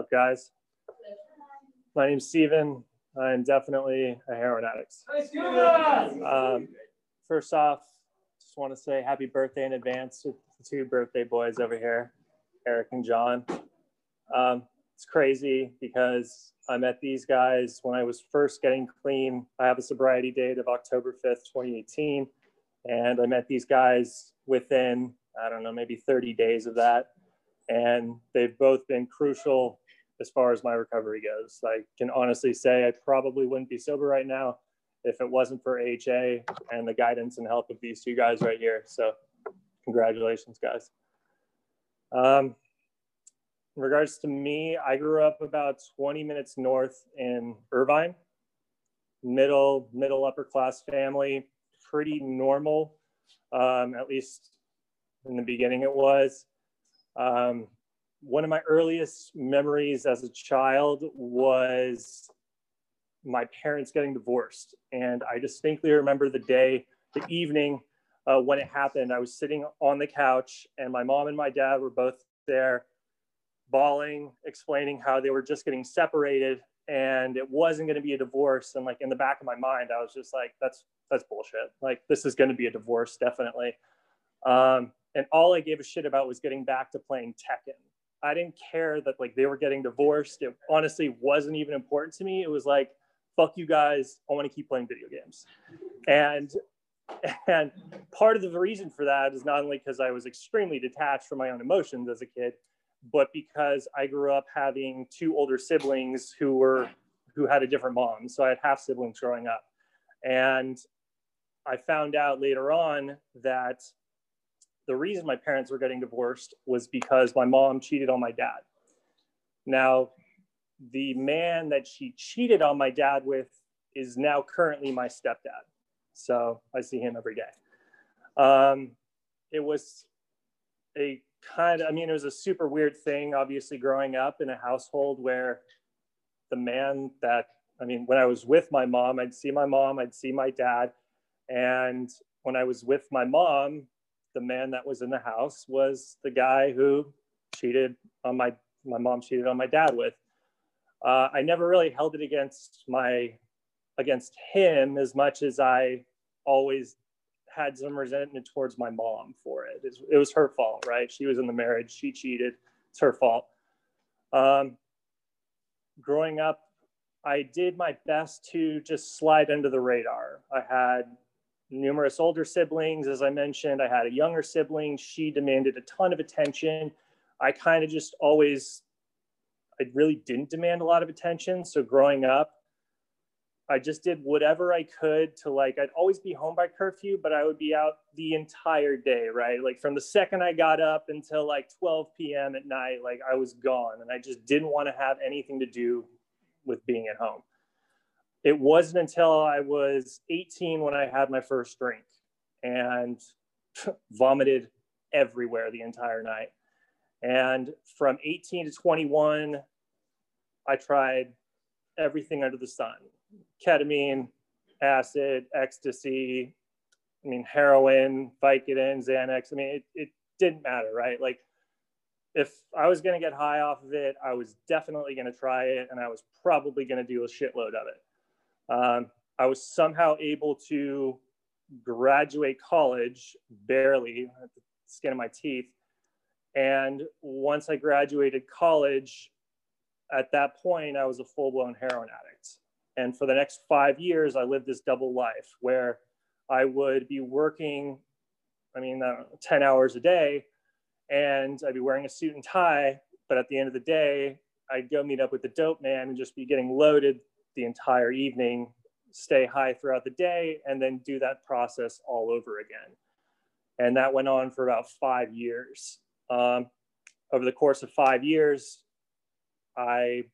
Up, guys? My name's Steven. I'm definitely a heroin addict. Um, first off, just want to say happy birthday in advance to the two birthday boys over here, Eric and John. Um, it's crazy because I met these guys when I was first getting clean. I have a sobriety date of October 5th, 2018. And I met these guys within, I don't know, maybe 30 days of that. And they've both been crucial as far as my recovery goes. I can honestly say I probably wouldn't be sober right now if it wasn't for HA and the guidance and help of these two guys right here. So, congratulations, guys. Um, in regards to me, I grew up about 20 minutes north in Irvine, middle, middle upper class family, pretty normal, um, at least in the beginning it was. Um, one of my earliest memories as a child was my parents getting divorced. And I distinctly remember the day, the evening uh, when it happened. I was sitting on the couch, and my mom and my dad were both there, bawling, explaining how they were just getting separated and it wasn't going to be a divorce. And like in the back of my mind, I was just like, that's that's bullshit. Like this is going to be a divorce, definitely. Um, and all I gave a shit about was getting back to playing Tekken. I didn't care that like they were getting divorced. It honestly wasn't even important to me. It was like, fuck you guys. I want to keep playing video games. And and part of the reason for that is not only because I was extremely detached from my own emotions as a kid, but because I grew up having two older siblings who were who had a different mom. So I had half siblings growing up. And I found out later on that the reason my parents were getting divorced was because my mom cheated on my dad. Now, the man that she cheated on my dad with is now currently my stepdad. So I see him every day. Um, it was a kind of, I mean, it was a super weird thing, obviously, growing up in a household where the man that, I mean, when I was with my mom, I'd see my mom, I'd see my dad. And when I was with my mom, the man that was in the house was the guy who cheated on my my mom cheated on my dad with. Uh, I never really held it against my against him as much as I always had some resentment towards my mom for it. It, it was her fault, right? She was in the marriage, she cheated. It's her fault. Um, growing up, I did my best to just slide under the radar. I had numerous older siblings. As I mentioned, I had a younger sibling. She demanded a ton of attention. I kind of just always, I really didn't demand a lot of attention. So growing up, I just did whatever I could to like, I'd always be home by curfew, but I would be out the entire day, right? Like from the second I got up until like 12 p.m. at night, like I was gone and I just didn't want to have anything to do with being at home it wasn't until I was 18 when I had my first drink and vomited everywhere the entire night. And from 18 to 21, I tried everything under the sun ketamine, acid, ecstasy, I mean, heroin, Vicodin, Xanax. I mean, it, it didn't matter, right? Like, if I was going to get high off of it, I was definitely going to try it and I was probably going to do a shitload of it. Um, I was somehow able to graduate college barely skin of my teeth. And once I graduated college, at that point, I was a full blown heroin addict. And for the next five years, I lived this double life where I would be working, I mean, uh, 10 hours a day, and I'd be wearing a suit and tie. But at the end of the day, I'd go meet up with the dope man and just be getting loaded the entire evening, stay high throughout the day, and then do that process all over again. And that went on for about five years. Um, over the course of five years, I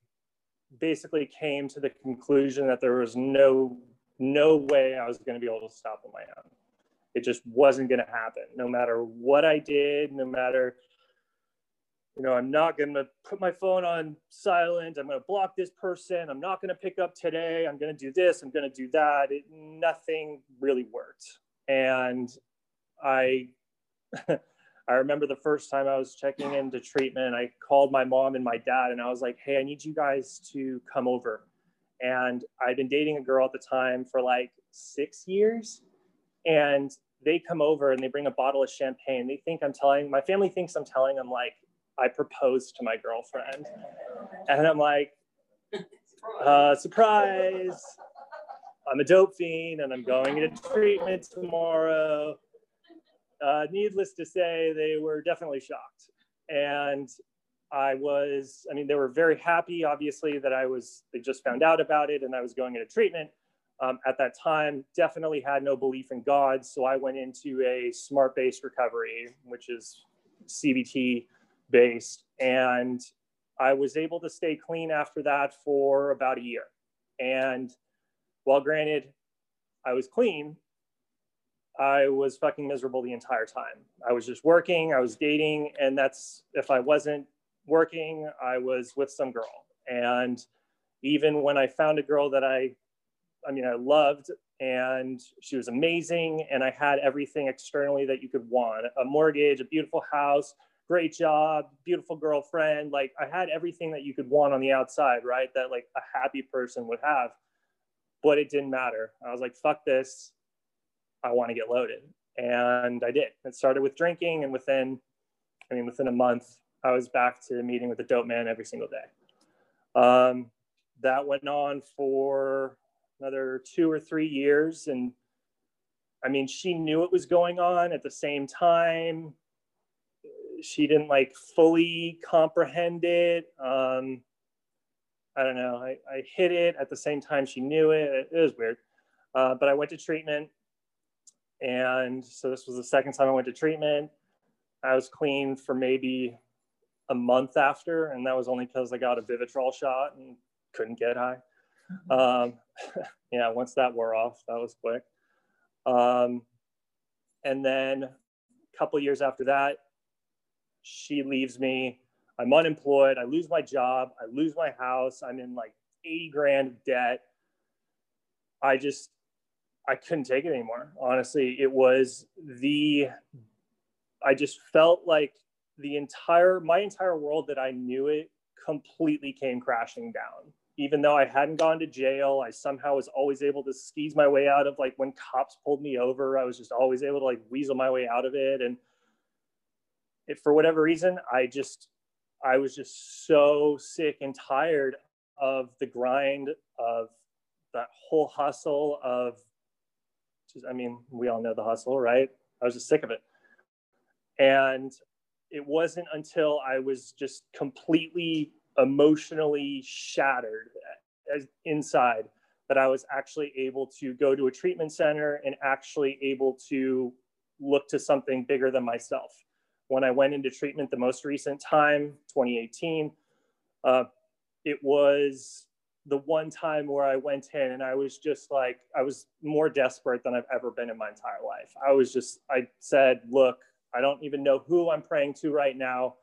basically came to the conclusion that there was no no way I was going to be able to stop on my own. It just wasn't going to happen. No matter what I did, no matter you know, I'm not going to put my phone on silent. I'm going to block this person. I'm not going to pick up today. I'm going to do this. I'm going to do that. It, nothing really worked. And I, I remember the first time I was checking into treatment, I called my mom and my dad and I was like, hey, I need you guys to come over. And I'd been dating a girl at the time for like six years. And they come over and they bring a bottle of champagne. They think I'm telling, my family thinks I'm telling them, like, I proposed to my girlfriend. And I'm like, uh, surprise. I'm a dope fiend and I'm going into treatment tomorrow. Uh, needless to say, they were definitely shocked. And I was, I mean, they were very happy, obviously, that I was, they just found out about it and I was going into treatment. Um, at that time, definitely had no belief in God. So I went into a smart based recovery, which is CBT based. And I was able to stay clean after that for about a year. And while granted, I was clean, I was fucking miserable the entire time. I was just working, I was dating, and that's if I wasn't working, I was with some girl. And even when I found a girl that I, I mean, I loved and she was amazing, and I had everything externally that you could want a mortgage, a beautiful house, great job, beautiful girlfriend. Like I had everything that you could want on the outside, right? That like a happy person would have. But it didn't matter. I was like, fuck this. I want to get loaded. And I did. It started with drinking. And within, I mean, within a month, I was back to meeting with the dope man every single day. Um, that went on for another two or three years. And I mean, she knew it was going on at the same time. She didn't like fully comprehend it. Um, I don't know. I, I hit it at the same time she knew it. It was weird. Uh, but I went to treatment. And so this was the second time I went to treatment. I was clean for maybe a month after, and that was only because I got a Vivitrol shot and couldn't get high. Um, yeah, once that wore off, that was quick. Um, and then a couple years after that, she leaves me. I'm unemployed. I lose my job. I lose my house. I'm in like 80 grand debt. I just I couldn't take it anymore. Honestly, it was the, I just felt like the entire, my entire world that I knew it completely came crashing down. Even though I hadn't gone to jail, I somehow was always able to skis my way out of like when cops pulled me over, I was just always able to like weasel my way out of it. And for whatever reason, I just, I was just so sick and tired of the grind of that whole hustle of just, I mean, we all know the hustle, right? I was just sick of it. And it wasn't until I was just completely emotionally shattered as inside that I was actually able to go to a treatment center and actually able to look to something bigger than myself. When I went into treatment the most recent time, 2018, uh, it was the one time where I went in and I was just like, I was more desperate than I've ever been in my entire life. I was just, I said, look, I don't even know who I'm praying to right now,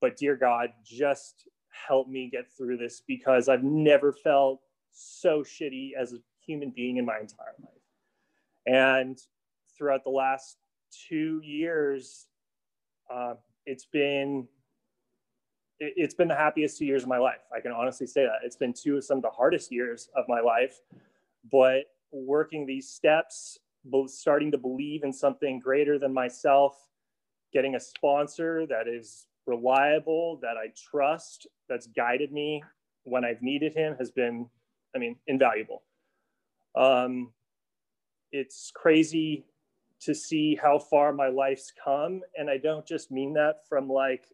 but dear God, just help me get through this because I've never felt so shitty as a human being in my entire life. And throughout the last two years, uh, it's been it's been the happiest two years of my life. I can honestly say that. It's been two of some of the hardest years of my life, but working these steps, both starting to believe in something greater than myself, getting a sponsor that is reliable, that I trust, that's guided me when I've needed him has been, I mean, invaluable. Um, it's crazy to see how far my life's come. And I don't just mean that from like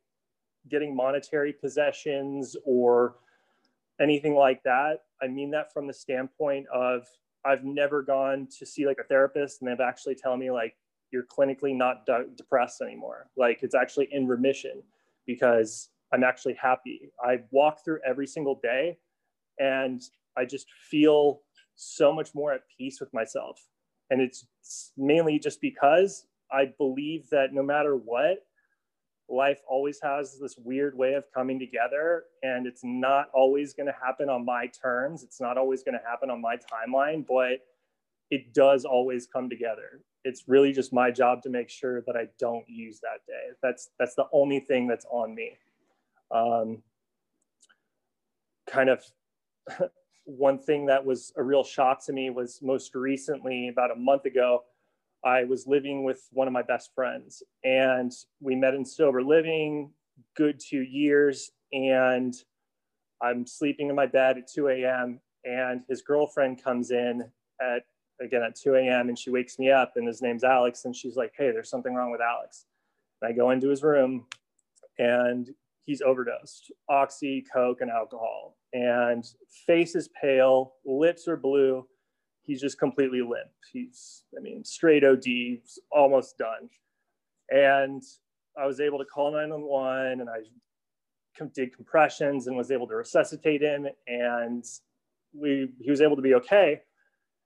getting monetary possessions or anything like that. I mean that from the standpoint of I've never gone to see like a therapist and they've actually tell me like you're clinically not de- depressed anymore. Like it's actually in remission because I'm actually happy. I walk through every single day and I just feel so much more at peace with myself. And it's mainly just because I believe that no matter what, life always has this weird way of coming together and it's not always going to happen on my terms it's not always going to happen on my timeline but it does always come together it's really just my job to make sure that I don't use that day. That's that's the only thing that's on me. Um, kind of one thing that was a real shock to me was most recently, about a month ago, I was living with one of my best friends, and we met in sober living, good two years, and I'm sleeping in my bed at 2 a.m. and his girlfriend comes in at again at 2 a.m. and she wakes me up and his name's Alex and she's like, hey, there's something wrong with Alex. And I go into his room and he's overdosed, oxy, coke, and alcohol. And face is pale, lips are blue. He's just completely limp. He's, I mean, straight OD, almost done. And I was able to call 911 and I did compressions and was able to resuscitate him. And we, he was able to be okay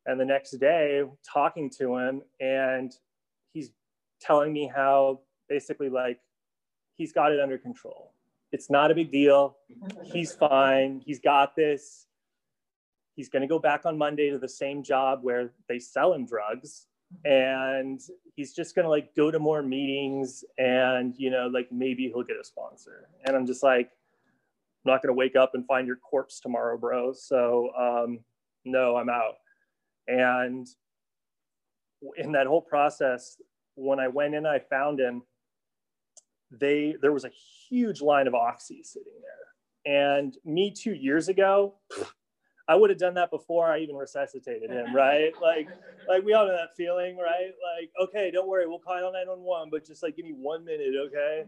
and the next day talking to him and he's telling me how basically like he's got it under control it's not a big deal. He's fine. He's got this. He's going to go back on monday to the same job where they sell him drugs. And he's just going to like go to more meetings and you know like maybe he'll get a sponsor. And i'm just like i'm not going to wake up and find your corpse tomorrow bro. So um, no i'm out. And in that whole process, when I went in, I found him. They there was a huge line of oxy sitting there, and me two years ago, I would have done that before I even resuscitated him, right? like, like we all know that feeling, right? Like, okay, don't worry, we'll call 911, but just like give me one minute, okay?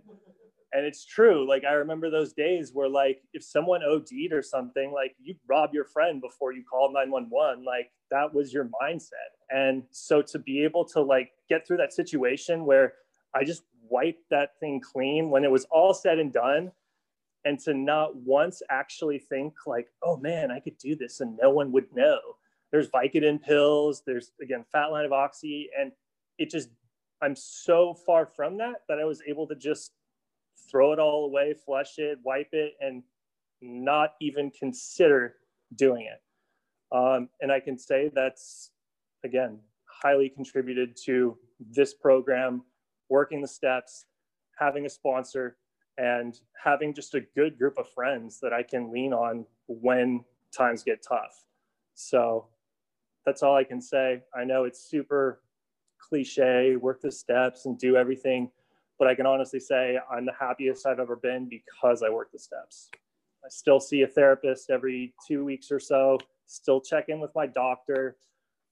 and it's true like i remember those days where like if someone od'd or something like you rob your friend before you call 911 like that was your mindset and so to be able to like get through that situation where i just wiped that thing clean when it was all said and done and to not once actually think like oh man i could do this and no one would know there's vicodin pills there's again fat line of oxy and it just i'm so far from that that i was able to just throw it all away, flush it, wipe it, and not even consider doing it. Um, and I can say that's, again, highly contributed to this program, working the steps, having a sponsor, and having just a good group of friends that I can lean on when times get tough. So that's all I can say. I know it's super cliche, work the steps and do everything but I can honestly say I'm the happiest I've ever been because I work the steps. I still see a therapist every two weeks or so, still check in with my doctor,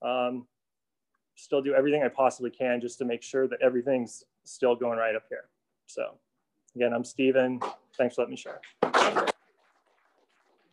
um, still do everything I possibly can just to make sure that everything's still going right up here. So again, I'm Steven. Thanks for letting me share.